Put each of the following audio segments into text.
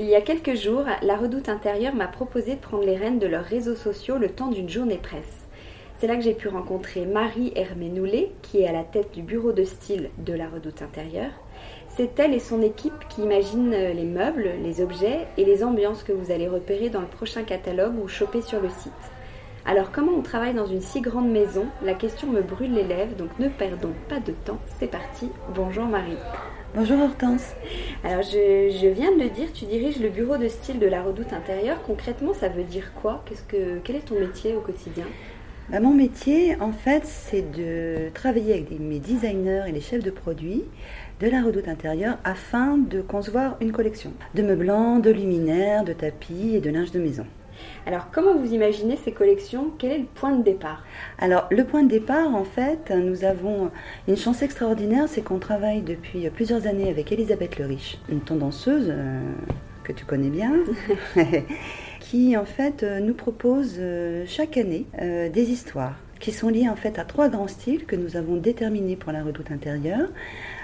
Il y a quelques jours, la Redoute Intérieure m'a proposé de prendre les rênes de leurs réseaux sociaux le temps d'une journée presse. C'est là que j'ai pu rencontrer Marie Herménoulé, qui est à la tête du bureau de style de la Redoute Intérieure. C'est elle et son équipe qui imaginent les meubles, les objets et les ambiances que vous allez repérer dans le prochain catalogue ou choper sur le site. Alors comment on travaille dans une si grande maison? La question me brûle les lèvres, donc ne perdons pas de temps. C'est parti. Bonjour Marie. Bonjour Hortense. Alors je, viens de le dire, tu diriges le bureau de style de la Redoute intérieure. Concrètement, ça veut dire quoi? Qu'est-ce que, Quel est ton métier au quotidien? Bah, Mon métier, en fait, c'est de travailler avec mes designers et les chefs de produits de la Redoute intérieure afin de concevoir une collection de meublants, de luminaires, de tapis et de linge de maison. Alors, comment vous imaginez ces collections? Quel est le point de départ? Alors, le point de départ, en fait, nous avons une chance extraordinaire, c'est qu'on travaille depuis plusieurs années avec Elisabeth Le Riche, une tendanceuse euh, que tu connais bien. qui en fait euh, nous propose euh, chaque année des histoires qui sont liées en fait à trois grands styles que nous avons déterminés pour la redoute intérieure.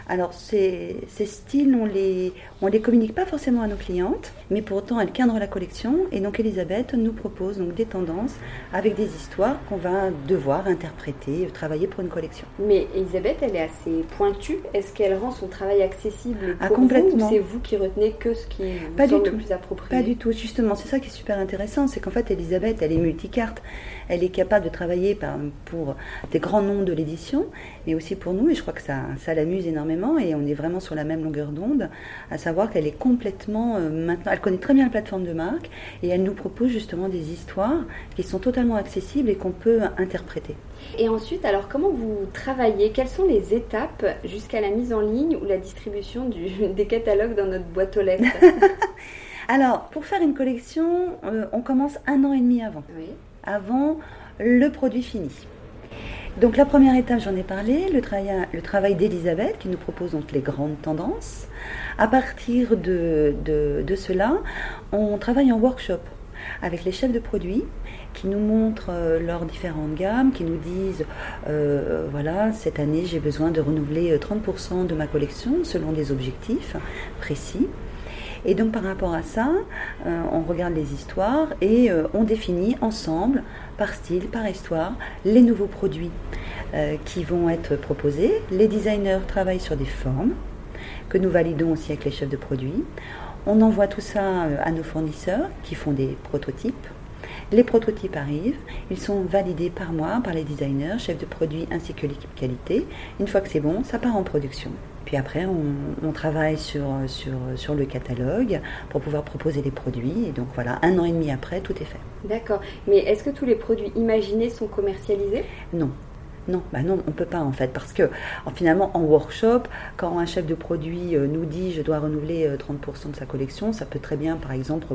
Alors ces, styles, on les, on les communique pas forcément à nos clientes, mais pourtant elles cadrent la collection. Et donc Elisabeth nous propose donc des tendances avec des histoires qu'on va devoir interpréter, travailler pour une collection. Mais Elisabeth, elle est assez pointue. Est-ce qu'elle rend son travail accessible ah, pour complètement. vous ou c'est vous qui retenez que ce qui pas du tout. le plus approprié Pas du tout. Justement, c'est ça qui est super intéressant, c'est qu'en fait Elisabeth, elle est multicarte. Elle est capable de travailler pour des grands noms de l'édition, mais aussi pour nous. Et je crois que ça, ça l'amuse énormément et on est vraiment sur la même longueur d'onde, à savoir qu'elle est complètement euh, maintenant, elle connaît très bien la plateforme de marque et elle nous propose justement des histoires qui sont totalement accessibles et qu'on peut interpréter. Et ensuite, alors comment vous travaillez? Quelles sont les étapes jusqu'à la mise en ligne ou la distribution des catalogues dans notre boîte aux lettres? Alors, pour faire une collection, euh, on commence un an et demi avant. Avant le produit fini. Donc la première étape, j'en ai parlé, le travail, le d'Elisabeth qui nous propose donc les grandes tendances. À partir de, cela, on travaille en workshop avec les chefs de produits qui nous montrent euh, leurs différentes gammes, qui nous disent, euh, voilà, cette année j'ai besoin de renouveler 30% euh, de ma collection selon des objectifs précis. Et donc par rapport à ça, euh, on regarde les histoires et euh, on définit ensemble, par style, par histoire, les nouveaux produits euh, qui vont être proposés. Les designers travaillent sur des formes que nous validons aussi avec les chefs de produits. On envoie tout ça à nos fournisseurs qui font des prototypes Les prototypes arrivent, ils sont validés par moi, par les designers, chefs de produit ainsi que l'équipe qualité. Une fois que c'est bon, ça part en production. Puis après, on, travaille sur, sur, sur, le catalogue pour pouvoir proposer les produits. Et donc voilà, un an et demi après, tout est fait. D'accord. Mais est-ce que tous les produits imaginés sont commercialisés? Non. Non, bah non, on peut pas en fait, parce que finalement en workshop, quand un chef de produit euh, nous dit je dois renouveler 30% euh, de sa collection, ça peut très bien, par exemple,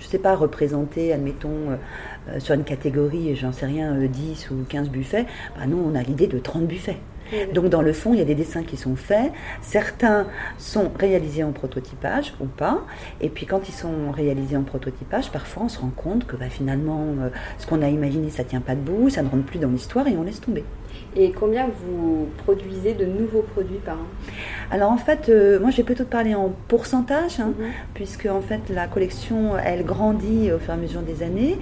je sais pas, représenter, admettons, euh, sur une catégorie, j'en sais rien, 10 ou 15 buffets. Bah non, on a l'idée de 30 buffets. Donc dans le fond, il y a des dessins qui sont faits. Certains sont réalisés en prototypage ou pas. Et puis quand ils sont réalisés en prototypage, parfois on se rend compte que bah, finalement, euh, ce qu'on a imaginé, ça tient pas debout, ça ne rentre plus dans l'histoire et on laisse tomber. Et combien vous produisez de nouveaux produits par an? Alors en fait, euh, moi je vais plutôt te parler en pourcentage, hein, mhm. puisque en fait la collection elle grandit au fur et à mesure des années,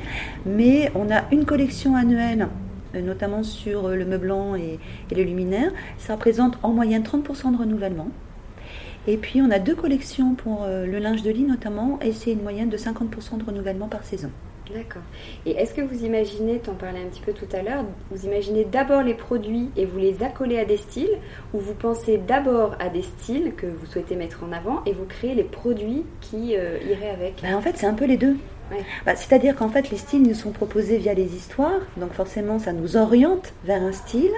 mais on a une collection annuelle notamment sur euh, le meublant et, et le luminaire. Ça représente en moyenne 30% de renouvellement. Et puis on a deux collections pour euh, le linge de lit notamment, et c'est une moyenne de 50% de renouvellement par saison. D'accord. Et est-ce que vous imaginez, tu en parlais un petit peu tout à l'heure, vous imaginez d'abord les produits et vous les accolez à des styles, ou vous pensez d'abord à des styles que vous souhaitez mettre en avant et vous créez les produits qui iraient avec? Ben, En fait, c'est un peu les deux. Bah, c'est-à-dire qu'en fait, les styles nous sont proposés via les histoires, donc forcément, ça nous oriente vers un style.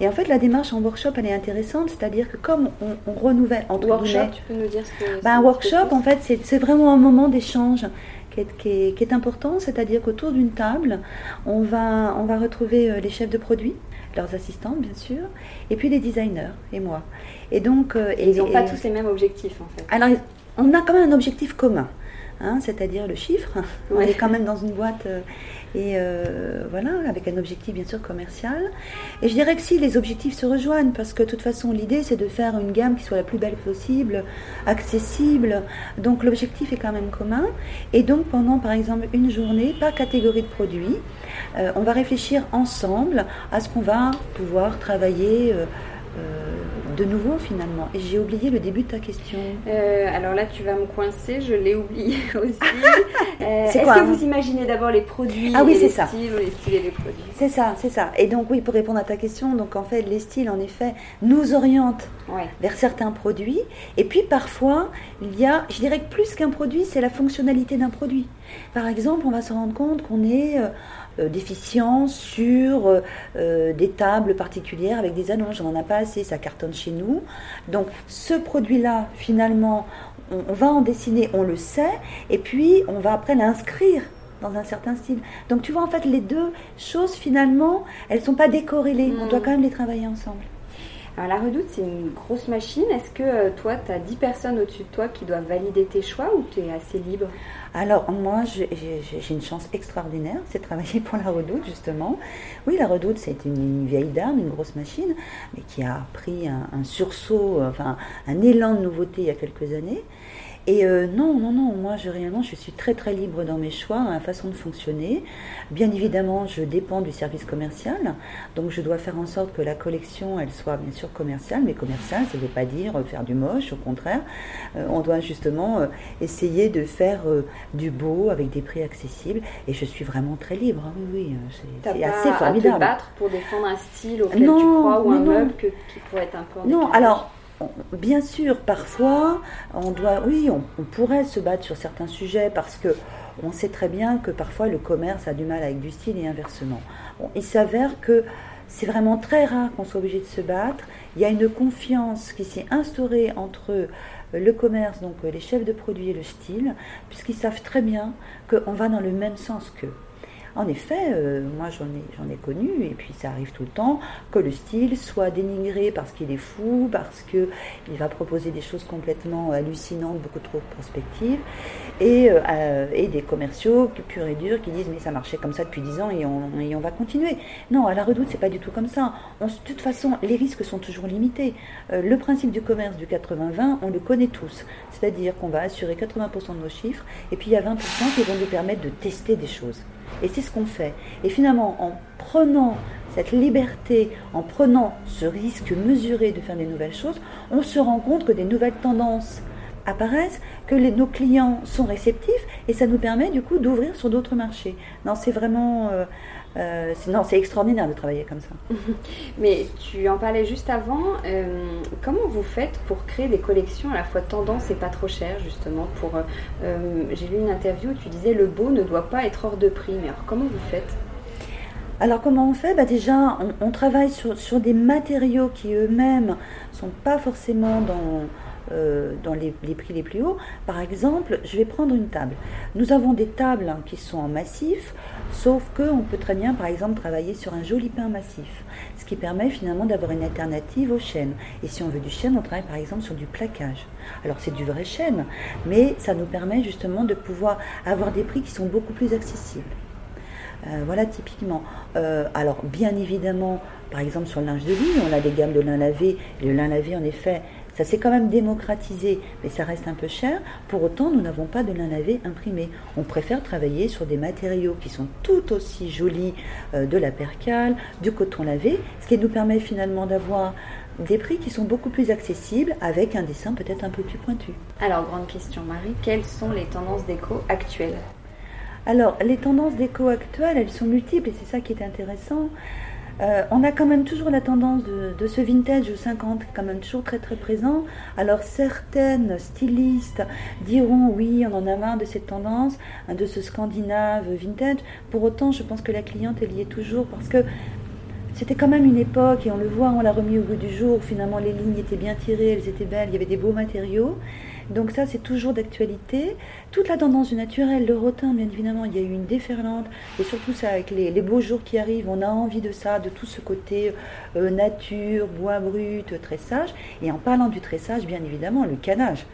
Et en fait, la démarche en workshop, elle est intéressante, c'est-à-dire que comme on, renouvelle entre workshop, tu peux nous dire ce que bah, Un workshop, en fait, c'est vraiment un moment d'échange. Qui est, important, c'est-à-dire qu'autour d'une table, on va, on va retrouver euh, les chefs de produits, leurs assistants bien sûr, et puis les designers et moi. Et donc, euh, ils n'ont pas tous les mêmes objectifs en fait. Alors, on a quand même un objectif commun. Hein, c'est-à-dire le chiffre. On est quand même dans une boîte euh, et euh, voilà, avec un objectif bien sûr commercial. Et je dirais que si les objectifs se rejoignent, parce que de toute façon l'idée c'est de faire une gamme qui soit la plus belle possible, accessible. Donc l'objectif est quand même commun. Et donc pendant par exemple une journée, par catégorie de produits, euh, on va réfléchir ensemble à ce qu'on va pouvoir travailler de nouveau finalement Et j'ai oublié le début de ta question. Euh, alors là, tu vas me coincer, je l'ai oublié aussi. Euh, est-ce que vous imaginez d'abord les produits ah, oui, les ça. styles les styles et les produits? C'est ça, c'est ça. Et donc oui, pour répondre à ta question, donc en fait, les styles, en effet, nous orientent vers certains produits. Et puis parfois, il y a, je dirais que plus qu'un produit, c'est la fonctionnalité d'un produit. Par exemple, on va se rendre compte qu'on est... Euh, euh, déficience sur euh, euh, des tables particulières avec des annonces. On n'en a pas assez, ça cartonne chez nous. Donc ce produit-là, finalement, on, va en dessiner, on le sait, et puis on va après l'inscrire dans un certain style. Donc tu vois, en fait, les deux choses, finalement, elles ne sont pas décorrélées. On doit mm. quand même les travailler ensemble. La redoute, c'est une grosse machine. Est-ce que toi, tu as 10 personnes au-dessus de toi qui doivent valider tes choix ou tu es assez libre? Alors, moi, j'ai une chance extraordinaire, c'est travailler pour la Redoute, justement. Oui, la Redoute, c'est une, vieille dame, une grosse machine, mais qui a pris un, un sursaut, enfin, un élan de nouveauté il y a quelques années. Et euh, non, non, non, moi je, réellement je suis très très libre dans mes choix, dans la façon de fonctionner. Bien évidemment, je dépends du service commercial, donc je dois faire en sorte que la collection, elle soit bien sûr commerciale, mais commerciale, ça ne veut pas dire faire du moche, au contraire. Euh, on doit justement euh, essayer de faire du beau avec des prix accessibles, et je suis vraiment très libre. Hein, oui, oui, c'est assez formidable. À te battre pour défendre un style auquel tu crois ou un meuble qui pourrait être un peu en Non, alors bien sûr, parfois, on doit, oui, on, pourrait se battre sur certains sujets parce que on sait très bien que parfois le commerce a du mal avec du style et inversement. il s'avère que c'est vraiment très rare qu'on soit obligé de se battre. Il y a une confiance qui s'est instaurée entre le commerce, donc les chefs de produits et le style, puisqu'ils savent très bien qu'on va dans le même sens qu'eux. En effet, euh, moi j'en ai, j'en ai connu, et puis ça arrive tout le temps, que le style soit dénigré parce qu'il est fou, parce qu'il va proposer des choses complètement hallucinantes, beaucoup trop prospectives, et, euh, et des commerciaux purs et durs qui disent mais ça marchait comme ça depuis 10 ans et on, on va continuer. Non, à la redoute, c'est pas du tout comme ça. de toute façon, les risques sont toujours limités. Euh, le principe du commerce du 80-20, on le connaît tous. C'est-à-dire qu'on va assurer 80% de nos chiffres, et puis il y a 20% qui vont nous permettre de tester des choses. Et c'est ce qu'on fait. Et finalement, en prenant cette liberté, en prenant ce risque mesuré de faire des nouvelles choses, on se rend compte que des nouvelles tendances apparaissent, que nos clients sont réceptifs et ça nous permet du coup d'ouvrir sur d'autres marchés. Non, c'est vraiment... Euh, euh, non, c'est extraordinaire de travailler comme ça. Mais tu en parlais juste avant. Euh, comment vous faites pour créer des collections à la fois tendance et pas trop chères, justement pour, J'ai lu une interview où tu disais le beau ne doit pas être hors de prix. Mais alors, comment vous faites? Alors comment on fait? Bah Déjà, on, travaille sur, sur, des matériaux qui eux-mêmes ne sont pas forcément dans, euh, dans les, prix les plus hauts. Par exemple, je vais prendre une table. Nous avons des tables hein, qui sont en massif, sauf qu'on peut très bien, par exemple, travailler sur un joli pain massif, ce qui permet finalement d'avoir une alternative au chêne. Et si on veut du chêne, on travaille par exemple sur du plaquage. Alors c'est du vrai chêne, mais ça nous permet justement de pouvoir avoir des prix qui sont beaucoup plus accessibles. Euh, voilà typiquement. Euh, alors bien évidemment, par exemple sur le linge de lit, on a des gammes de lin lavé. Le lin lavé en effet ça s'est quand même démocratisé, mais ça reste un peu cher. Pour autant, nous n'avons pas de lin lavé imprimé. On préfère travailler sur des matériaux qui sont tout aussi jolis, euh, de la percale, du coton lavé, ce qui nous permet finalement d'avoir des prix qui sont beaucoup plus accessibles avec un dessin peut-être un peu plus pointu. Alors, grande question Marie, quelles sont les tendances déco actuelles? Alors, les tendances déco actuelles, elles sont multiples et c'est ça qui est intéressant. Euh, on a quand même toujours la tendance de, ce vintage 50 quand même toujours très très présent. Alors certaines stylistes diront oui, on en a marre de cette tendance, hein, de ce scandinave vintage. Pour autant, je pense que la cliente elle y toujours parce que c'était quand même une époque et on le voit, on l'a remis au goût du jour. Finalement, les lignes étaient bien tirées, elles étaient belles, il y avait des beaux matériaux. Donc ça, c'est toujours d'actualité. Toute la tendance du naturel, le rotin, bien évidemment, il y a eu une déferlante. Et surtout ça, avec les, beaux jours qui arrivent, on a envie de ça, de tout ce côté euh, nature, bois brut, tressage. Et en parlant du tressage, bien évidemment, le canage.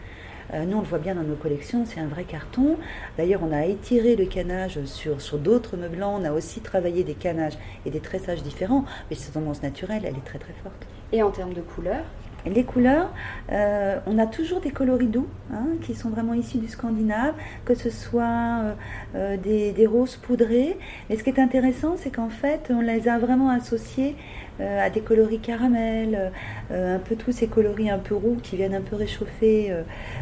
Euh, nous, on le voit bien dans nos collections, c'est un vrai carton. D'ailleurs, on a étiré le canage sur, sur d'autres meublants. On a aussi travaillé des canages et des tressages différents. Mais cette tendance naturelle, elle est très très forte. Et en termes de couleurs les couleurs, euh, on a toujours des coloris doux hein, qui sont vraiment issus du Scandinave, que ce soit euh, euh, des, roses poudrées. Mais ce qui est intéressant, c'est qu'en fait, on les a vraiment associés à des coloris caramel, un peu tous ces coloris un peu roux qui viennent un peu réchauffer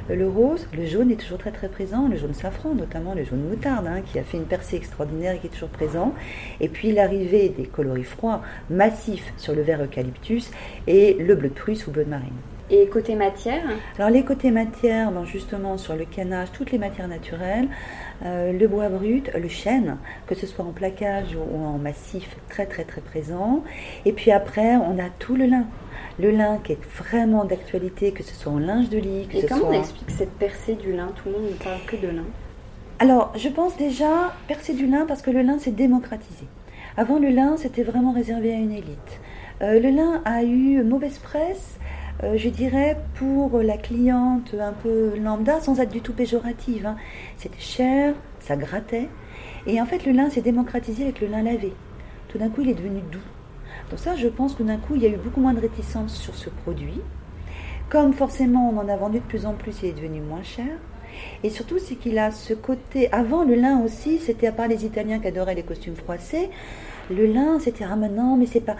le rose. Le jaune est toujours très très présent, le jaune safran, notamment le jaune moutarde, hein, qui a fait une percée extraordinaire et qui est toujours présent. Et puis l'arrivée des coloris froids, massifs sur le vert eucalyptus et le bleu de Prusse ou bleu de marine. Et côté matière Alors les côtés matières, ben justement sur le canage, toutes les matières naturelles, euh, le bois brut, le chêne, que ce soit en plaquage ou en massif, très très très présent. Et puis après, on a tout le lin. Le lin qui est vraiment d'actualité, que ce soit en linge de lit, que Et comment on explique cette percée du lin? Tout le monde ne parle que de lin. Alors, je pense déjà percée du lin parce que le lin s'est démocratisé. Avant, le lin, c'était vraiment réservé à une élite. Euh, le lin a eu mauvaise presse euh, je dirais, pour la cliente un peu lambda, sans être du tout péjorative. Hein. C'était cher, ça grattait. Et en fait, le lin s'est démocratisé avec le lin lavé. Tout d'un coup, il est devenu doux. Donc ça, je pense que d'un coup, il y a eu beaucoup moins de réticence sur ce produit. Comme forcément, on en a vendu de plus en plus, il est devenu moins cher. Et surtout, c'est qu'il a ce côté. Avant, le lin aussi, c'était à part les Italiens qui adoraient les costumes froissés. Le lin, c'était ramenant, mais c'est pas,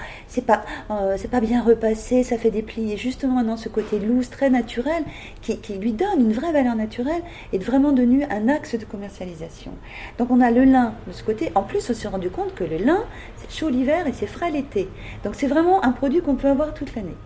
euh, c'est pas bien repassé, ça fait des plis. Justement, maintenant, ce côté loose, très naturel, qui, lui donne une vraie valeur naturelle, est vraiment devenu un axe de commercialisation. Donc, on a le lin de ce côté. En plus, on s'est rendu compte que le lin, c'est chaud l'hiver et c'est frais l'été. Donc, c'est vraiment un produit qu'on peut avoir toute l'année.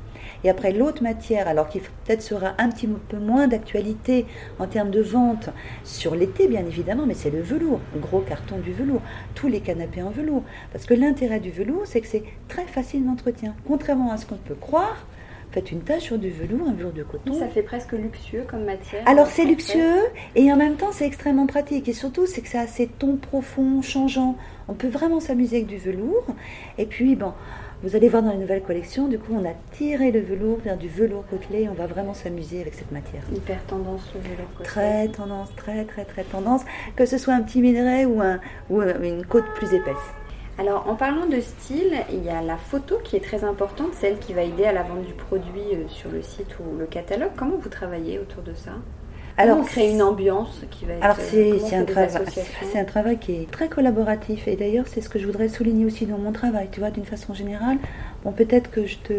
Et après, l'autre matière, alors qui peut-être sera un petit peu moins d'actualité en termes de vente sur l'été, bien évidemment, mais c'est le velours, le gros carton du velours, tous les canapés en velours. Parce que l'intérêt du velours, c'est que c'est très facile d'entretien. Contrairement à ce qu'on peut croire, faites une tache sur du velours, un velours de coton. Ça fait presque luxueux comme matière. Alors c'est luxueux et en même temps c'est extrêmement pratique. Et surtout c'est que c'est assez ton profond, changeant. On peut vraiment s'amuser avec du velours. Et puis bon, vous allez voir dans les nouvelles collections, du coup, on a tiré le velours vers du velours côtelé. On va vraiment s'amuser avec cette matière. Hyper tendance le velours côtelé. Très tendance, très très très tendance. Que ce soit un petit minerai ou, un, ou une côte plus épaisse. Alors, en parlant de style, il y a la photo qui est très importante, celle qui va aider à la vente du produit euh, sur le site ou le catalogue. Comment vous travaillez autour de ça? Alors, on crée une ambiance qui va être. Alors, c'est un, un travail qui est très collaboratif. Et d'ailleurs, c'est ce que je voudrais souligner aussi dans mon travail. Tu vois, d'une façon générale. Bon, peut-être que je te,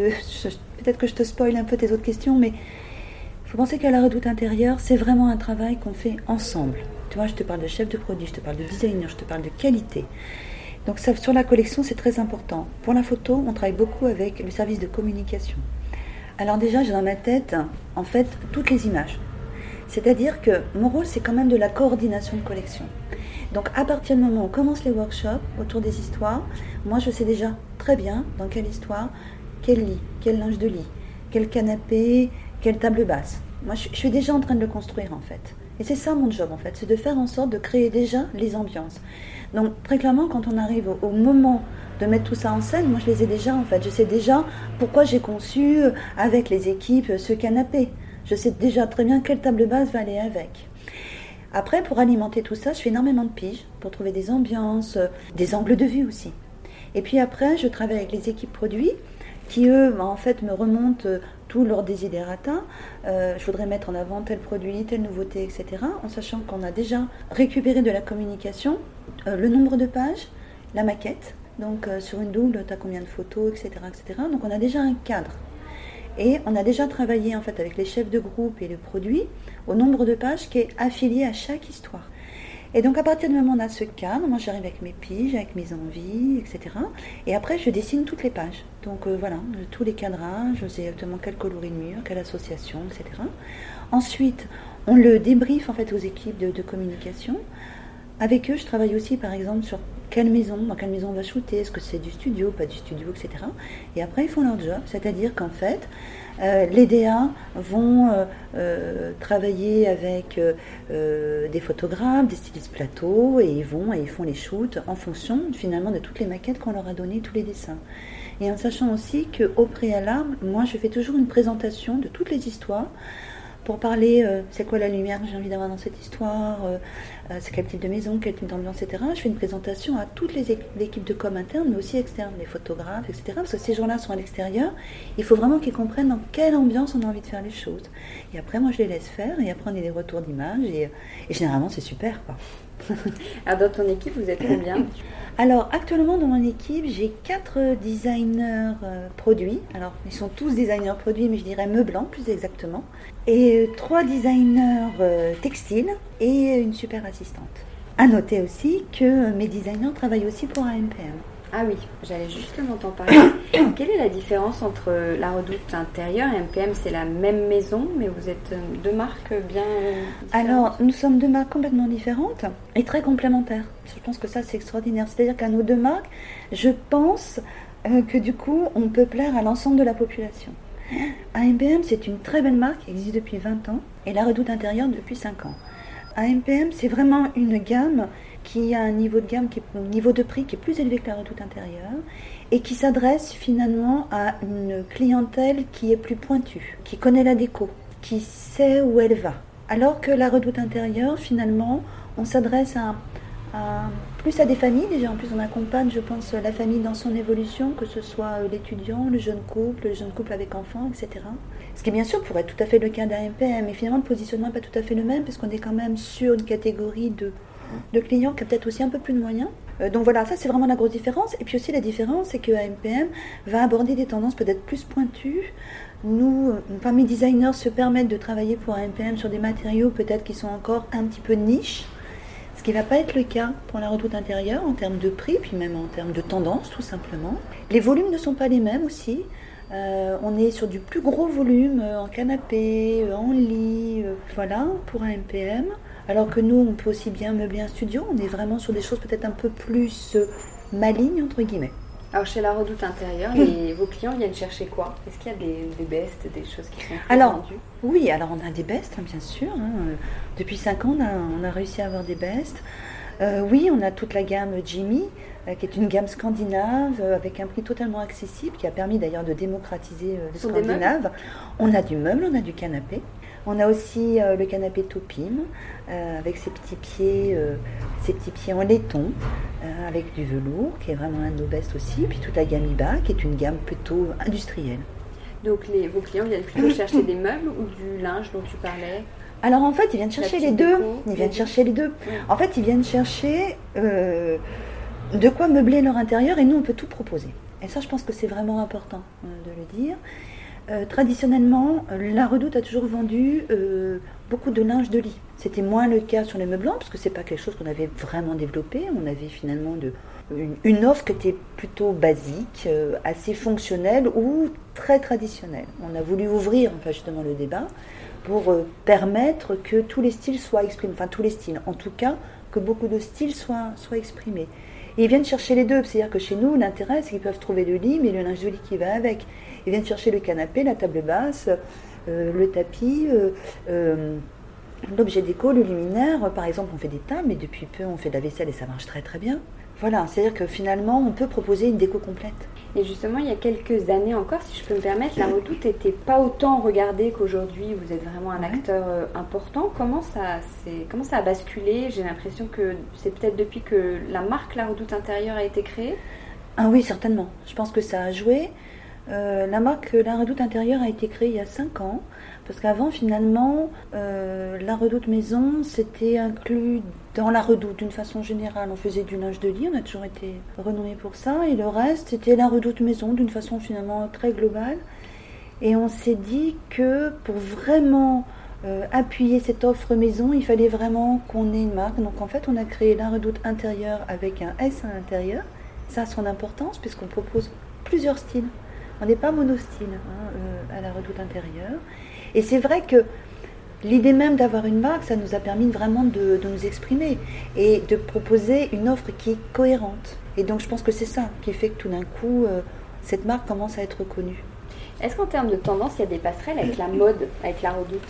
peut-être que je te spoil un peu tes autres questions, mais faut penser qu'à la redoute intérieure, c'est vraiment un travail qu'on fait ensemble. Tu vois, je te parle de chef de produit, je te parle de designer, je te parle de qualité. Donc ça, sur la collection, c'est très important. Pour la photo, on travaille beaucoup avec le service de communication. Alors déjà, j'ai dans ma tête, en fait, toutes les images. C'est-à-dire que mon rôle, c'est quand même de la coordination de collection. Donc à partir du moment où on commence les workshops autour des histoires, moi je sais déjà très bien dans quelle histoire, quel lit, quel linge de lit, quel canapé, quelle table basse. Moi je, suis déjà en train de le construire en fait. Et c'est ça mon job en fait, c'est de faire en sorte de créer déjà les ambiances. Donc très clairement quand on arrive au, moment de mettre tout ça en scène, moi je les ai déjà en fait. Je sais déjà pourquoi j'ai conçu avec les équipes ce canapé. Je sais déjà très bien quelle table basse va aller avec. Après, pour alimenter tout ça, je fais énormément de piges pour trouver des ambiances, euh, des angles de vue aussi. Et puis après, je travaille avec les équipes produits qui, eux, bah, en fait, me remontent euh, tous leurs désidérata. Euh, je voudrais mettre en avant tel produit, telle nouveauté, etc. En sachant qu'on a déjà récupéré de la communication, le nombre de pages, la maquette. Donc sur une double, tu as combien de photos, etc., etc. Donc on a déjà un cadre. Et on a déjà travaillé en fait avec les chefs de groupe et le produit au nombre de pages qui est affilié à chaque histoire. Et donc à partir du moment où on a ce cadre, moi j'arrive avec mes piges, avec mes envies, etc. Et après je dessine toutes les pages. Donc euh, voilà, tous les cadrages, je sais exactement quel coloris de mur, quelle association, etc. Ensuite, on le débriefe en fait aux équipes de, de communication. Avec eux, je travaille aussi par exemple sur quelle maison, dans quelle maison on va shooter, est-ce que c'est du studio, pas du studio, etc. Et après, ils font leur job, c'est-à-dire qu'en fait, euh, les DA vont euh, euh, travailler avec des photographes, des stylistes plateau, et ils vont et ils font les shoots en fonction finalement de toutes les maquettes qu'on leur a données, tous les dessins. Et en sachant aussi qu'au préalable, moi je fais toujours une présentation de toutes les histoires pour parler c'est quoi la lumière que j'ai envie d'avoir dans cette histoire, c'est quel type de maison, quel type d'ambiance, etc. Je fais une présentation à toutes les équipes de com internes, mais aussi externes, les photographes, etc. Parce que ces gens-là sont à l'extérieur, il faut vraiment qu'ils comprennent dans quelle ambiance on a envie de faire les choses. Et après, moi, je les laisse faire, et après, on a des retours d'image, et, et généralement, c'est super. Quoi. Alors, dans ton équipe, vous êtes combien Alors, actuellement, dans mon équipe, j'ai quatre designers euh, produits. Alors, ils sont tous designers produits, mais je dirais meublants plus exactement. Et trois designers euh, textiles et une super assistante. À noter aussi que mes designers travaillent aussi pour AMPM. Ah oui, j'allais justement t'en parler. Quelle est la différence entre la redoute intérieure et MPM C'est la même maison, mais vous êtes euh, deux marques bien Alors, nous sommes deux marques complètement différentes et très complémentaires. Je pense que ça, c'est extraordinaire. C'est-à-dire qu'à nos deux marques, je pense euh, que du coup, on peut plaire à l'ensemble de la population. AMPM, c'est une très belle marque qui existe depuis 20 ans et la redoute intérieure depuis 5 ans. AMPM, c'est vraiment une gamme qui a un niveau de gamme, qui est, un niveau de prix qui est plus élevé que la redoute intérieure et qui s'adresse finalement à une clientèle qui est plus pointue, qui connaît la déco, qui sait où elle va. Alors que la redoute intérieure, finalement, on s'adresse à, plus à des familles. Déjà, en plus, on accompagne, je pense, la famille dans son évolution, que ce soit l'étudiant, le jeune couple, le jeune couple avec enfants, etc. Ce qui, bien sûr, pourrait être tout à fait le cas d'un MPM, mais finalement, le positionnement n'est pas tout à fait le même, parce qu'on est quand même sur une catégorie de de clients qui a peut-être aussi un peu plus de moyens. Euh, donc voilà, ça c'est vraiment la grosse différence. Et puis aussi la différence, c'est que AMPM va aborder des tendances peut-être plus pointues. Nous, enfin mes designers se permettent de travailler pour AMPM sur des matériaux peut-être qui sont encore un petit peu niche, ce qui ne va pas être le cas pour la redoute intérieure en termes de prix, puis même en termes de tendance tout simplement. Les volumes ne sont pas les mêmes aussi. Euh, on est sur du plus gros volume euh, en canapé, en lit, voilà, pour un MPM. Alors que nous, on peut aussi bien meubler un studio, on est vraiment sur des choses peut-être un peu plus euh, malignes, entre guillemets. Alors chez la redoute intérieure, vos clients viennent chercher quoi? Est-ce qu'il y a des, des bestes, des choses qui sont alors, Oui, alors on a des bestes, hein, bien sûr. Hein. Depuis 5 ans, on a, réussi à avoir des bestes. Euh, oui, on a toute la gamme Jimmy, euh, qui est une gamme scandinave avec un prix totalement accessible, qui a permis d'ailleurs de démocratiser le scandinave. On a du meuble, on a du canapé. On a aussi euh, le canapé Topim euh, avec ses petits pieds, euh, ses petits pieds en laiton avec du velours qui est vraiment un de nos aussi. Puis toute la gamme IBA qui est une gamme plutôt industrielle. Donc les, vos clients viennent plutôt chercher des meubles ou du linge dont tu parlais? Alors en fait, ils viennent chercher les deux. Ils viennent chercher les deux. En fait, ils viennent chercher de quoi meubler leur intérieur et nous, on peut tout proposer. Et ça, je pense que c'est vraiment important de le dire. Traditionnellement, la Redoute a toujours vendu beaucoup de linge de lit. C'était moins le cas sur les meubles blancs parce que c'est pas quelque chose qu'on avait vraiment développé. On avait finalement de, une, offre qui était plutôt basique, euh, assez fonctionnelle ou très traditionnelle. On a voulu ouvrir enfin justement le débat pour euh, permettre que tous les styles soient exprimés, enfin tous les styles, en tout cas que beaucoup de styles soient, soient exprimés. Et ils viennent chercher les deux, c'est-à-dire que chez nous, l'intérêt, c'est qu'ils peuvent trouver le lit, mais le linge de lit qui va avec. Ils viennent chercher le canapé, la table basse, euh, le tapis, l'objet déco, le luminaire. Par exemple, on fait des tables, mais depuis peu, on fait de la vaisselle et ça marche très très bien. Voilà, c'est-à-dire que finalement, on peut proposer une déco complète. Et justement, il y a quelques années encore, si je peux me permettre, la redoute n'était pas autant regardée qu'aujourd'hui. Vous êtes vraiment un acteur euh, important. Comment ça, comment ça a basculé? J'ai l'impression que c'est peut-être depuis que la marque La Redoute Intérieure a été créée. Ah oui, certainement. Je pense que ça a joué. Euh, la marque La Redoute Intérieure a été créée il y a 5 ans. Parce qu'avant, finalement, euh, la redoute maison, c'était inclus dans la redoute d'une façon générale. On faisait du linge de lit, on a toujours été renommé pour ça. Et le reste, c'était la redoute maison d'une façon finalement très globale. Et on s'est dit que pour vraiment euh, appuyer cette offre maison, il fallait vraiment qu'on ait une marque. Donc en fait, on a créé la redoute intérieure avec un S à l'intérieur. Ça a son importance puisqu'on propose plusieurs styles. On n'est pas monostyle hein, euh, à la redoute intérieure. Et c'est vrai que l'idée même d'avoir une marque, ça nous a permis vraiment de, nous exprimer et de proposer une offre qui est cohérente. Et donc je pense que c'est ça qui fait que tout d'un coup, euh, cette marque commence à être connue. Est-ce qu'en termes de tendance, il y a des passerelles avec la mode, avec la redoute?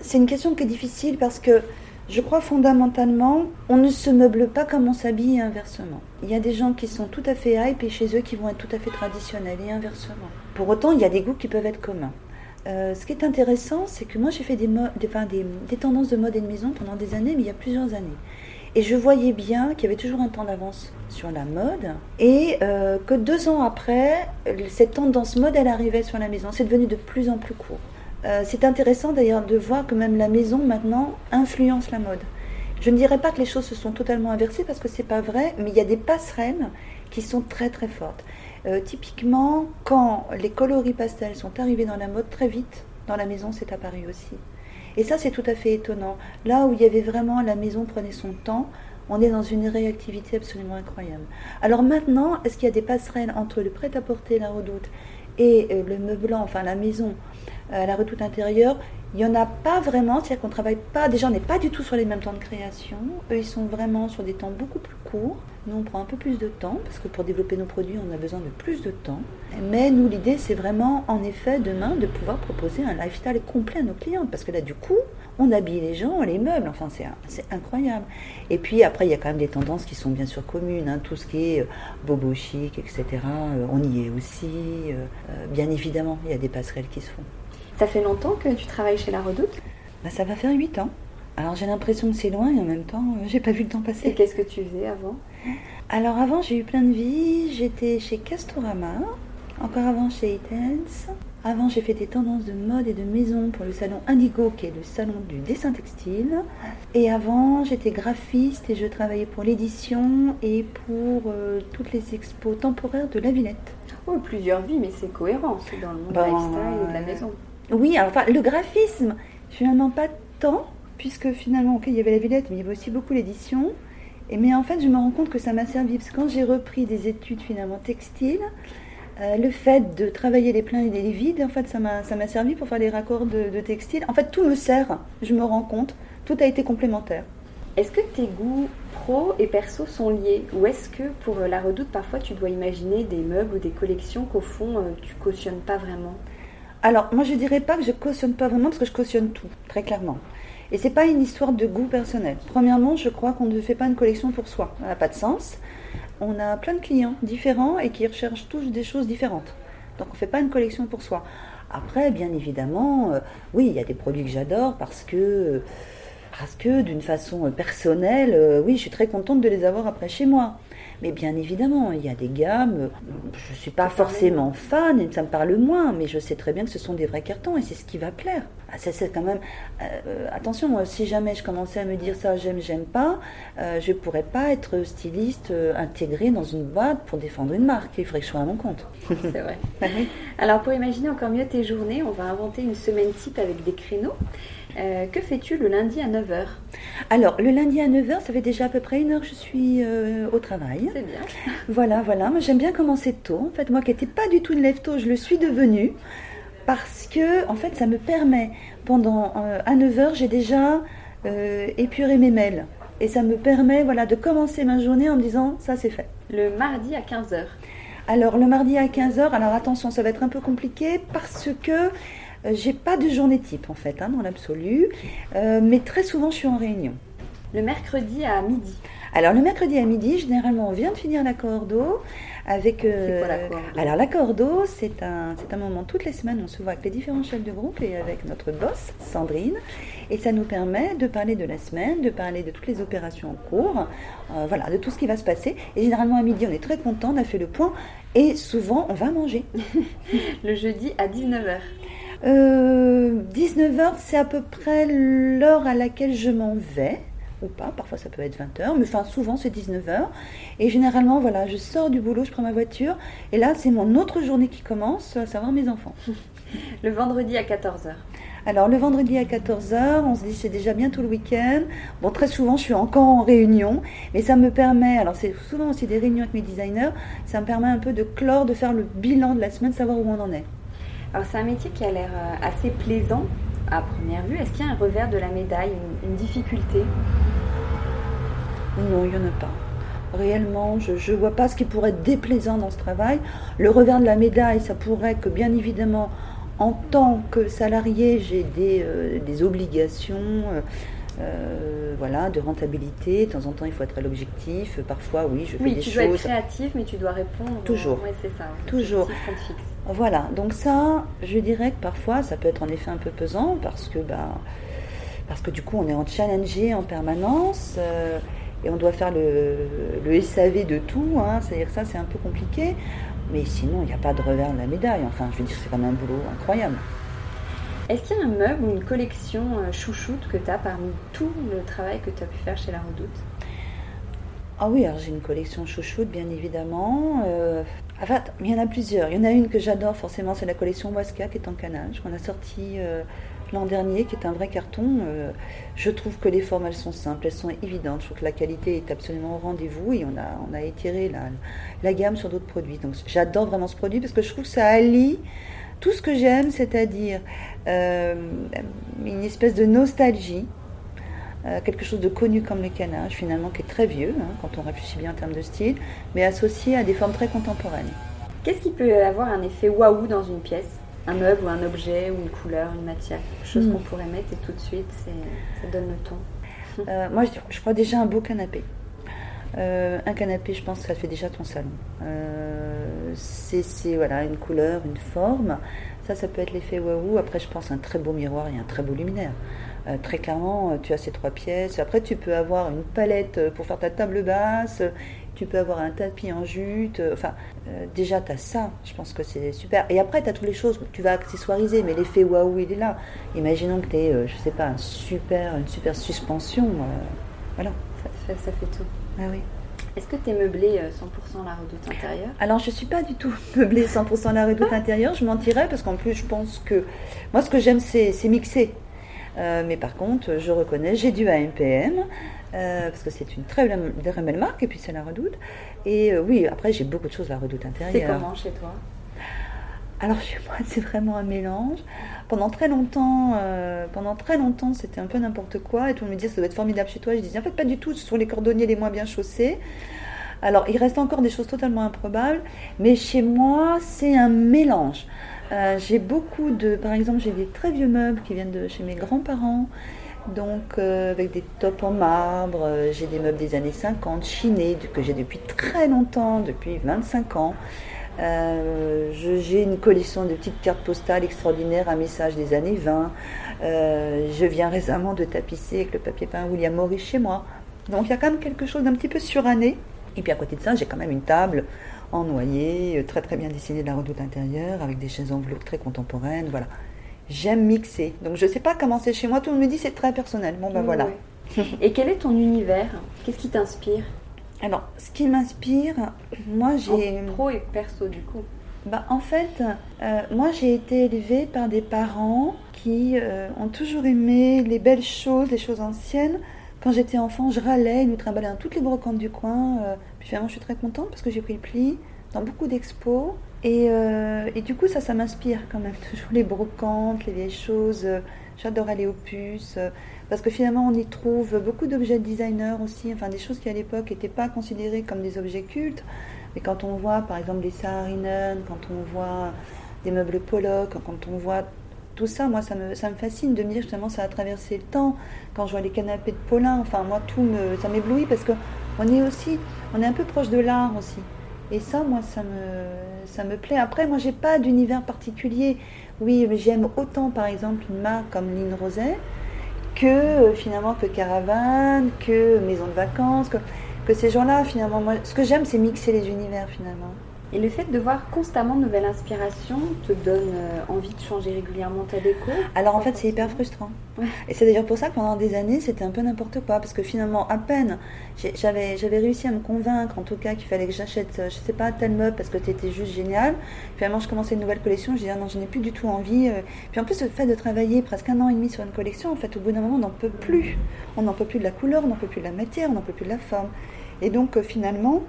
C'est une question qui est difficile parce que je crois fondamentalement, on ne se meuble pas comme on s'habille inversement. Il y a des gens qui sont tout à fait hype et chez eux qui vont être tout à fait traditionnels et inversement. Pour autant, il y a des goûts qui peuvent être communs. Euh, ce qui est intéressant, c'est que moi j'ai fait des, des, tendances de mode et de maison pendant des années, mais il y a plusieurs années. Et je voyais bien qu'il y avait toujours un temps d'avance sur la mode et euh, que deux ans après, cette tendance mode, elle arrivait sur la maison. C'est devenu de plus en plus court. Euh, c'est intéressant d'ailleurs de voir que même la maison maintenant influence la mode. Je ne dirais pas que les choses se sont totalement inversées parce que c'est pas vrai, mais il y a des passerelles qui sont très très fortes. Euh, typiquement, quand les coloris pastels sont arrivés dans la mode très vite, dans la maison, c'est apparu aussi. Et ça, c'est tout à fait étonnant. Là où il y avait vraiment la maison prenait son temps, on est dans une réactivité absolument incroyable. Alors maintenant, est-ce qu'il y a des passerelles entre le prêt-à-porter, la redoute, et euh, le meublant, enfin la maison, la redoute intérieure il n'y en a pas vraiment, c'est-à-dire qu'on travaille pas, déjà on n'est pas du tout sur les mêmes temps de création, eux ils sont vraiment sur des temps beaucoup plus courts, nous on prend un peu plus de temps, parce que pour développer nos produits on a besoin de plus de temps, mais nous l'idée c'est vraiment en effet demain de pouvoir proposer un lifestyle complet à nos clients, parce que là du coup on habille les gens, on les meuble, enfin c'est incroyable. Et puis après il y a quand même des tendances qui sont bien sûr communes, hein, tout ce qui est euh, bobo chic, etc., euh, on y est aussi, euh, bien évidemment il y a des passerelles qui se font. Ça fait longtemps que tu travailles chez La Redoute bah, Ça va faire 8 ans. Alors j'ai l'impression que c'est loin et en même temps, euh, j'ai pas vu le temps passer. Et qu'est-ce que tu faisais avant Alors avant, j'ai eu plein de vies. J'étais chez Castorama, encore avant chez Etense. Avant, j'ai fait des tendances de mode et de maison pour le salon Indigo, qui est le salon du dessin textile. Et avant, j'étais graphiste et je travaillais pour l'édition et pour euh, toutes les expos temporaires de la Villette. Oh, plusieurs vies, mais c'est cohérent, c'est dans le monde lifestyle et de la maison. Oui, enfin, le graphisme, finalement pas tant, puisque finalement, ok, il y avait la Villette, mais il y avait aussi beaucoup l'édition. Et mais en fait, je me rends compte que ça m'a servi, parce que quand j'ai repris des études finalement textiles, euh, le fait de travailler les pleins et les vides, en fait, ça m'a servi pour faire les raccords de, de textile. En fait, tout me sert, je me rends compte, tout a été complémentaire. Est-ce que tes goûts pro et perso sont liés? Ou est-ce que pour la redoute, parfois, tu dois imaginer des meubles ou des collections qu'au fond, euh, tu cautionnes pas vraiment? Alors, moi, je dirais pas que je cautionne pas vraiment parce que je cautionne tout, très clairement. Et c'est pas une histoire de goût personnel. Premièrement, je crois qu'on ne fait pas une collection pour soi. Ça n'a pas de sens. On a plein de clients différents et qui recherchent tous des choses différentes. Donc, on ne fait pas une collection pour soi. Après, bien évidemment, euh, oui, il y a des produits que j'adore parce que, parce que d'une façon personnelle, euh, oui, je suis très contente de les avoir après chez moi. Mais bien évidemment, il y a des gammes, je ne suis pas forcément fan, et ça me parle moins, mais je sais très bien que ce sont des vrais cartons et c'est ce qui va plaire c'est quand même. Euh, attention, si jamais je commençais à me dire ça, j'aime, j'aime pas, euh, je pourrais pas être styliste euh, intégré dans une boîte pour défendre une marque. Il faudrait que je sois à mon compte. C'est vrai. Alors, pour imaginer encore mieux tes journées, on va inventer une semaine type avec des créneaux. que fais-tu le lundi à 9h Alors, le lundi à 9h, ça fait déjà à peu près une heure que je suis au travail. C'est bien. Voilà, voilà. Moi, j'aime bien commencer tôt. En fait, moi qui n'étais pas du tout une lève tôt, je le suis devenue parce que en fait ça me permet pendant euh, à 9h j'ai déjà euh, épuré mes mails et ça me permet voilà de commencer ma journée en me disant ça c'est fait. Le mardi à 15h. Alors le mardi à 15h, alors attention ça va être un peu compliqué parce que euh, j'ai pas de journée type en fait hein, dans l'absolu, mais très souvent je suis en réunion. Le mercredi à midi. Alors le mercredi à midi, généralement on vient de finir la cordeau avec. Euh, alors l'accord d'eau, c'est un, c'est un moment toutes les semaines, on se voit avec les différents chefs de groupe et avec notre boss, Sandrine. Et ça nous permet de parler de la semaine, de parler de toutes les opérations en cours, euh, voilà, de tout ce qui va se passer. Et généralement à midi, on est très content, on a fait le point. Et souvent, on va manger. le jeudi à 19h. Euh, 19h, c'est à peu près l'heure à laquelle je m'en vais ou pas, parfois ça peut être 20h, mais enfin souvent c'est 19h. Et généralement, voilà, je sors du boulot, je prends ma voiture, et là c'est mon autre journée qui commence, à savoir mes enfants. Le vendredi à 14h. Alors le vendredi à 14h, on se dit c'est déjà bientôt le week-end. Bon, très souvent je suis encore en réunion, mais ça me permet, alors c'est souvent aussi des réunions avec mes designers, ça me permet un peu de clore, de faire le bilan de la semaine, savoir où on en est. Alors c'est un métier qui a l'air euh, assez plaisant à première vue. Est-ce qu'il y a un revers de la médaille, une difficulté? Non, il n'y en a pas. Réellement, je ne vois pas ce qui pourrait être déplaisant dans ce travail. Le revers de la médaille, ça pourrait que, bien évidemment, en tant que salarié, j'ai des, euh, obligations. Euh, euh, voilà, de rentabilité. De temps en temps, il faut être à l'objectif. Parfois, oui, je fais des choses. Oui, tu dois être créatif, mais tu dois répondre. Toujours. Oui, c'est ça. Toujours. Voilà. Donc ça, je dirais que parfois, ça peut être en effet un peu pesant parce que, bah, parce que du coup, on est en challenger en permanence et on doit faire le, SAV de tout, hein, c'est-à-dire ça c'est un peu compliqué, mais sinon il n'y a pas de revers de la médaille, enfin je veux dire c'est quand même un boulot incroyable. Est-ce qu'il y a un meuble ou une collection euh, chouchoute que tu as parmi tout le travail que tu as pu faire chez La Redoute? Ah oui, alors j'ai une collection chouchoute bien évidemment. Euh, enfin, il y en a plusieurs. Il y en a une que j'adore forcément, c'est la collection Waska qui est en canage, qu'on a sorti euh, l'an dernier, qui est un vrai carton. Euh, je trouve que les formes, elles sont simples, elles sont évidentes. Je trouve que la qualité est absolument au rendez-vous et on a, on a étiré la, la gamme sur d'autres produits. Donc j'adore vraiment ce produit parce que je trouve que ça allie tout ce que j'aime, c'est-à-dire euh, une espèce de nostalgie. Euh, quelque chose de connu comme le canage, finalement, qui est très vieux, hein, quand on réfléchit bien en termes de style, mais associé à des formes très contemporaines. Qu'est-ce qui peut avoir un effet waouh dans une pièce? Un meuble ou un objet ou une couleur, une matière, quelque chose qu'on hmm. pourrait mettre et tout de suite, ça donne le ton. Euh, moi, je, crois déjà un beau canapé. Euh, un canapé, je pense que ça fait déjà ton salon. Euh, c'est voilà, une couleur, une forme. Ça, ça peut être l'effet waouh. Après, je pense un très beau miroir et un très beau luminaire. Très clairement, tu as ces trois pièces. Après, tu peux avoir une palette pour faire ta table basse tu peux avoir un tapis en jute. Euh, enfin, euh, déjà, tu as ça. Je pense que c'est super. Et après, tu as toutes les choses tu vas accessoiriser. Mais l'effet waouh, il est là. Imaginons que tu es, euh, je sais pas, un super, une super suspension. voilà. Ça fait, ça fait tout. Ah oui. Est-ce que tu es meublé 100% la redoute intérieure? Alors, je ne suis pas du tout meublé 100% la redoute intérieure. Je mentirais parce qu'en plus, je pense que. Moi, ce que j'aime, c'est mixer. Mais par contre, je reconnais, j'ai du AMPM. Euh, parce que c'est une très belle, marque, et puis c'est la redoute. Et euh, oui, après, j'ai beaucoup de choses à la redoute intérieure. C'est comment chez toi? Alors chez moi, c'est vraiment un mélange. Pendant très longtemps, euh, pendant très longtemps, c'était un peu n'importe quoi. Et tout le monde me disait, ça doit être formidable chez toi. Je disais, en fait, pas du tout. Ce sont les cordonniers les moins bien chaussés. Alors, il reste encore des choses totalement improbables. Mais chez moi, c'est un mélange. J'ai beaucoup de... Par exemple, j'ai des très vieux meubles qui viennent de chez mes grands-parents donc euh, avec des tops en marbre, euh, j'ai des meubles des années 50 chinés que j'ai depuis très longtemps, depuis 25 ans. Euh, j'ai une collection de petites cartes postales extraordinaires à message des années 20. je viens récemment de tapisser avec le papier peint William Morris chez moi. Donc il y a quand même quelque chose d'un petit peu suranné. Et puis à côté de ça, j'ai quand même une table en noyer, très très bien dessinée de la redoute intérieure, avec des chaises en velours très contemporaines. Voilà. J'aime mixer. Donc je sais pas comment c'est chez moi. Tout le monde me dit c'est très personnel. Bon ben voilà. Et quel est ton univers? Qu'est-ce qui t'inspire? Alors, ce qui m'inspire, moi j'ai. Pro et perso du coup. Bah, en fait, euh, moi j'ai été élevée par des parents qui euh, ont toujours aimé les belles choses, les choses anciennes. Quand j'étais enfant, je râlais, ils nous trimballaient dans toutes les brocantes du coin. Euh, puis finalement, je suis très contente parce que j'ai pris le pli dans beaucoup d'expos. Et, et, du coup, ça, ça m'inspire quand même. Toujours les brocantes, les vieilles choses. J'adore aller aux puces. Parce que finalement, on y trouve beaucoup d'objets de designer aussi. Enfin, des choses qui à l'époque n'étaient pas considérées comme des objets cultes. Mais quand on voit par exemple des Saarinen, quand on voit des meubles Pollock, quand on voit tout ça, moi ça me, ça me fascine de me dire justement ça a traversé le temps. Quand je vois les canapés de Paulin, enfin moi tout me, ça m'éblouit parce que on est aussi, on est un peu proche de l'art aussi. Et ça, moi, ça me, ça me plaît. Après, moi, j'ai pas d'univers particulier. Oui, j'aime autant, par exemple, une marque comme Lynn Roset que euh, finalement que Caravane, que Maison de Vacances. Que que ces gens-là, finalement, moi, ce que j'aime, c'est mixer les univers, finalement. Et le fait de voir constamment de nouvelles inspirations te donne euh, envie de changer régulièrement ta déco Alors en fait, c'est hyper frustrant. Et c'est d'ailleurs pour ça que pendant des années, c'était un peu n'importe quoi. Parce que finalement, à peine, j'avais, réussi à me convaincre, en tout cas, qu'il fallait que j'achète, euh, je sais pas, tel meuble parce que c'était juste génial. Finalement, je commençais une nouvelle collection. Je disais, ah non, je n'ai plus du tout envie. Euh. Puis en plus, le fait de travailler presque un an et demi sur une collection, en fait, au bout d'un moment, on n'en peut plus. On n'en peut plus de la couleur, on n'en peut plus de la matière, on n'en peut plus de la forme. Et donc, finalement,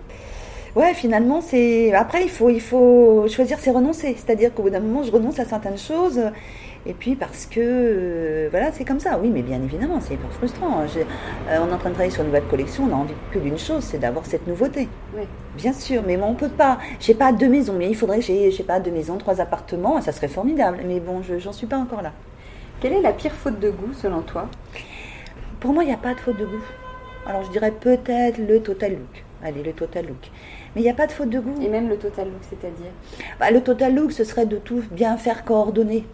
ouais, finalement, c'est. Après, il faut, il faut choisir, c'est renoncer. C'est-à-dire qu'au bout d'un moment, je renonce à certaines choses. Et puis parce que, euh, voilà, c'est comme ça. Oui, mais bien évidemment, c'est hyper frustrant. Euh, on est en train de travailler sur une nouvelle collection, on a envie que d'une chose, c'est d'avoir cette nouveauté. Oui. Bien sûr, mais bon, on peut pas. J'ai pas deux maisons, mais il faudrait que j'ai, j'ai pas deux maisons, trois appartements, ça serait formidable. Mais bon, je, j'en suis pas encore là. Quelle est la pire faute de goût selon toi? Pour moi, il n'y a pas de faute de goût. Alors je dirais peut-être le total look. Allez, le total look. Mais il n'y a pas de faute de goût. Et même le total look, c'est-à-dire bah, Le total look, ce serait de tout bien faire coordonner.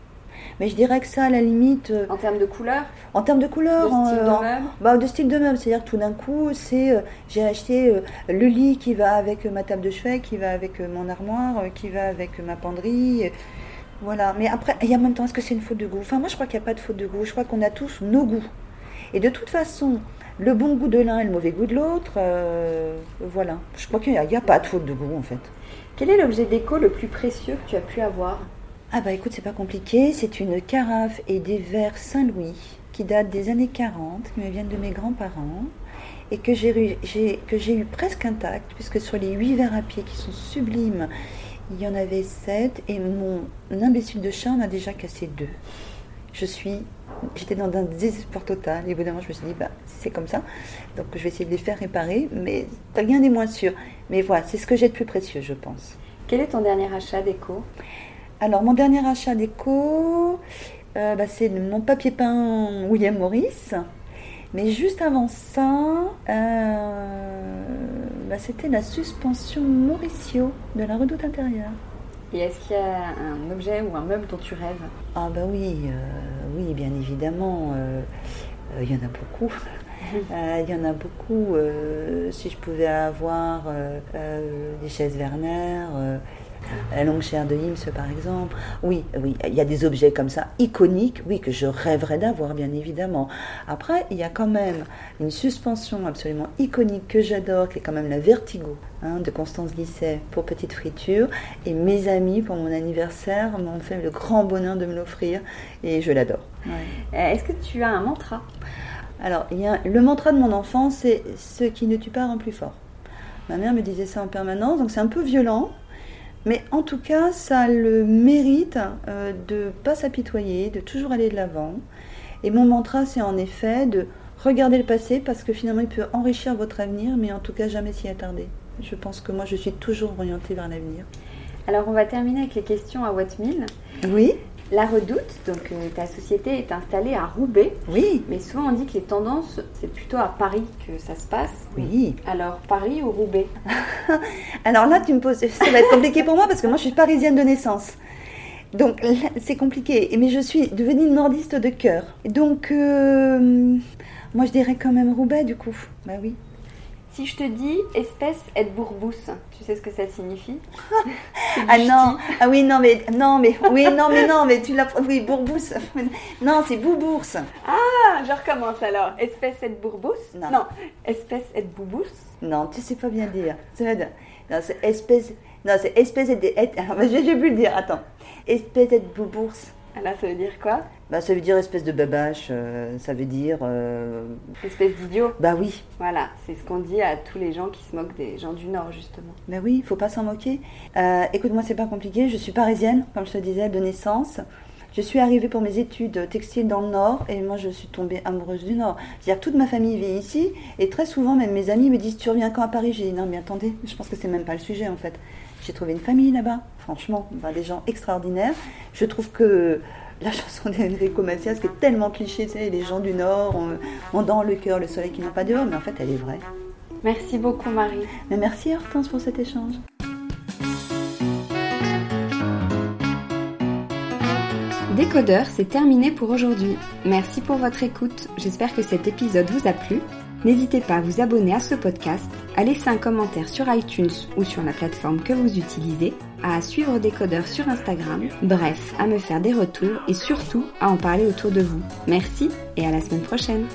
Mais je dirais que ça, à la limite. Euh, en termes de couleur En termes de couleur. De style de meuble bah, De style de meuble. C'est-à-dire tout d'un coup, c'est euh, j'ai acheté euh, le lit qui va avec ma table de chevet, qui va avec mon armoire, qui va avec ma penderie. voilà. Mais après, il y a en même temps, est-ce que c'est une faute de goût? Enfin, moi, je crois qu'il n'y a pas de faute de goût. Je crois qu'on a tous nos goûts. Et de toute façon, le bon goût de l'un et le mauvais goût de l'autre, euh, voilà. Je crois qu'il n'y a, pas de faute de goût en fait. Quel est l'objet déco le plus précieux que tu as pu avoir? Ah bah écoute, c'est pas compliqué. C'est une carafe et des verres Saint-Louis qui datent des années 40, qui me viennent de mes grands-parents et que j'ai eu presque intact, puisque sur les huit verres à pied qui sont sublimes, il y en avait sept et mon imbécile de chat en a déjà cassé deux. Je suis j'étais dans un désespoir total. Et évidemment, je me suis dit, bah, c'est comme ça. Donc, je vais essayer de les faire réparer. Mais rien n'est moins sûr. Mais voilà, c'est ce que j'ai de plus précieux, je pense. Quel est ton dernier achat d'éco? Alors, mon dernier achat d'éco, euh, bah, c'est mon papier peint William Morris. Mais juste avant ça, euh, bah, c'était la suspension Mauricio de la redoute intérieure. Et est-ce qu'il y a un objet ou un meuble dont tu rêves? Ah bah oui, euh, oui, bien évidemment. Euh, euh, il y en a beaucoup. Il y en a beaucoup. si je pouvais avoir des chaises Werner, la longue chair de Hims, par exemple. Oui, oui, il y a des objets comme ça, iconiques, oui, que je rêverais d'avoir, bien évidemment. Après, il y a quand même une suspension absolument iconique que j'adore, qui est quand même la Vertigo hein, de Constance Guisset pour Petite Friture. Et mes amis, pour mon anniversaire, m'ont fait le grand bonheur de me l'offrir et je l'adore. Euh, est-ce que tu as un mantra? Alors, il y a, le mantra de mon enfant, c'est ce qui ne tue pas rend plus fort. Ma mère me disait ça en permanence, donc c'est un peu violent, mais en tout cas, ça a le mérite euh, de ne pas s'apitoyer, de toujours aller de l'avant. Et mon mantra, c'est en effet de regarder le passé parce que finalement, il peut enrichir votre avenir, mais en tout cas, jamais s'y attarder. Je pense que moi, je suis toujours orientée vers l'avenir. Alors, on va terminer avec les questions à Wattmill. Oui. La Redoute, donc euh, ta société est installée à Roubaix. Oui. Mais souvent on dit que les tendances, c'est plutôt à Paris que ça se passe. Oui. Alors Paris ou Roubaix Alors là, tu me poses, ça va être compliqué pour moi parce que moi je suis parisienne de naissance. Donc c'est compliqué. Mais je suis devenue nordiste de cœur. Donc euh, moi je dirais quand même Roubaix du coup. Bah oui. Si je te dis espèce et bourbousse, tu sais ce que ça signifie Ah non, ah oui non mais non mais oui non mais non mais tu l'as oui bourbousse. Non c'est boubourse. Ah je recommence alors. Espèce et bourbousse? Non. non. Espèce et boubousse. Non tu sais pas bien dire. Non c'est espèce non c'est espèce et j'ai pu le dire attends espèce et boubourse. Alors ça veut dire quoi? Bah, ça veut dire espèce de babache, euh, ça veut dire... Euh, espèce d'idiot Bah oui. Voilà, c'est ce qu'on dit à tous les gens qui se moquent des gens du Nord, justement. Bah oui, il faut pas s'en moquer. Euh, écoute-moi, c'est pas compliqué, je suis parisienne, comme je te disais, de naissance. Je suis arrivée pour mes études textiles dans le Nord et moi je suis tombée amoureuse du Nord. C'est-à-dire toute ma famille vit ici et très souvent même mes amis me disent tu reviens quand à Paris? J'ai dit non mais attendez, je pense que c'est même pas le sujet en fait. J'ai trouvé une famille là-bas, franchement, des gens extraordinaires. Je trouve que la chanson d'Enrico Macias qui est tellement cliché, tu sais, les gens du Nord ont, dans le cœur le soleil qui n'a pas dehors, mais en fait elle est vraie. Merci beaucoup Marie. Mais merci Hortense pour cet échange. Décodeur, c'est terminé pour aujourd'hui. Merci pour votre écoute. J'espère que cet épisode vous a plu. N'hésitez pas à vous abonner à ce podcast, à laisser un commentaire sur iTunes ou sur la plateforme que vous utilisez à suivre Décodeur sur Instagram, bref, à me faire des retours et surtout à en parler autour de vous. Merci et à la semaine prochaine.